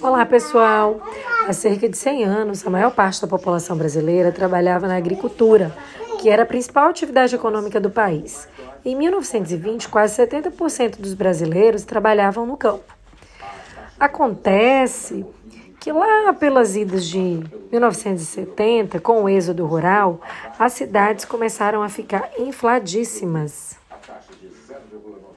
Olá, pessoal! Há cerca de 100 anos, a maior parte da população brasileira trabalhava na agricultura, que era a principal atividade econômica do país. Em 1920, quase 70% dos brasileiros trabalhavam no campo. Acontece que lá pelas idas de 1970, com o êxodo rural, as cidades começaram a ficar infladíssimas.